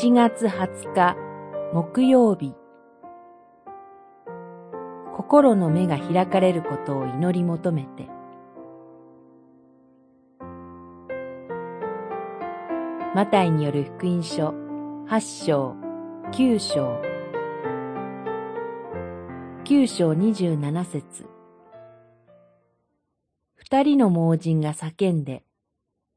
1月20日木曜日。心の目が開かれることを祈り求めて。マタイによる福音書8章9章。9章27節。二人の盲人が叫んで、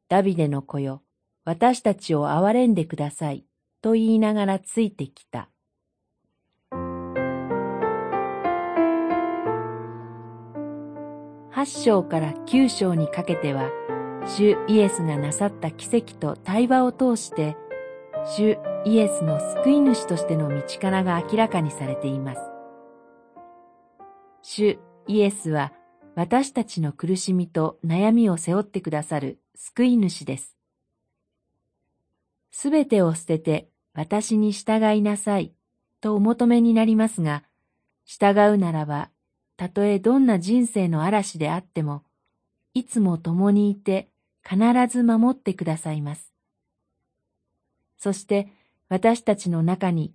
ダビデの子よ、私たちを憐れんでください、と言いながらついてきた。八章から九章にかけては、主イエスがなさった奇跡と対話を通して、主イエスの救い主としての道からが明らかにされています。主イエスは私たちの苦しみと悩みを背負ってくださる救い主です。すべてを捨てて私に従いなさいとお求めになりますが、従うならば、たとえどんな人生の嵐であっても、いつも共にいて必ず守ってくださいます。そして私たちの中に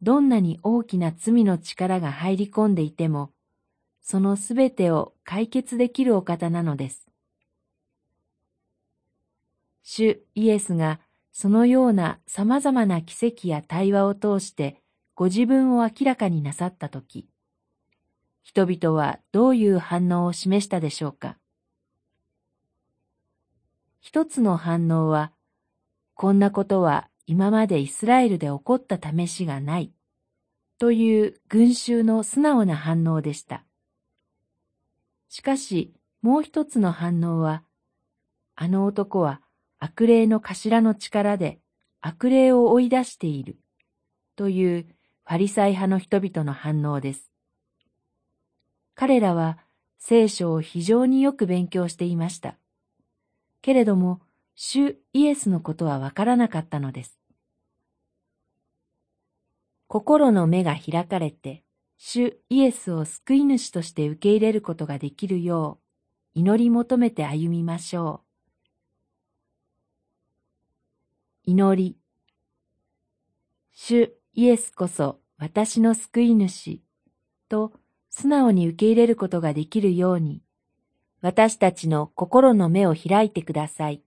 どんなに大きな罪の力が入り込んでいても、そのすべてを解決できるお方なのです。主イエスがそのような様々な奇跡や対話を通してご自分を明らかになさったとき、人々はどういう反応を示したでしょうか？一つの反応は、こんなことは今までイスラエルで起こった試しがない、という群衆の素直な反応でした。しかし、もう一つの反応は、あの男は悪霊の頭の力で悪霊を追い出しているというファリサイ派の人々の反応です。彼らは聖書を非常によく勉強していました。けれども、主イエスのことはわからなかったのです。心の目が開かれて、主イエスを救い主として受け入れることができるよう、祈り求めて歩みましょう。祈り。主イエスこそ私の救い主と素直に受け入れることができるように、私たちの心の目を開いてください。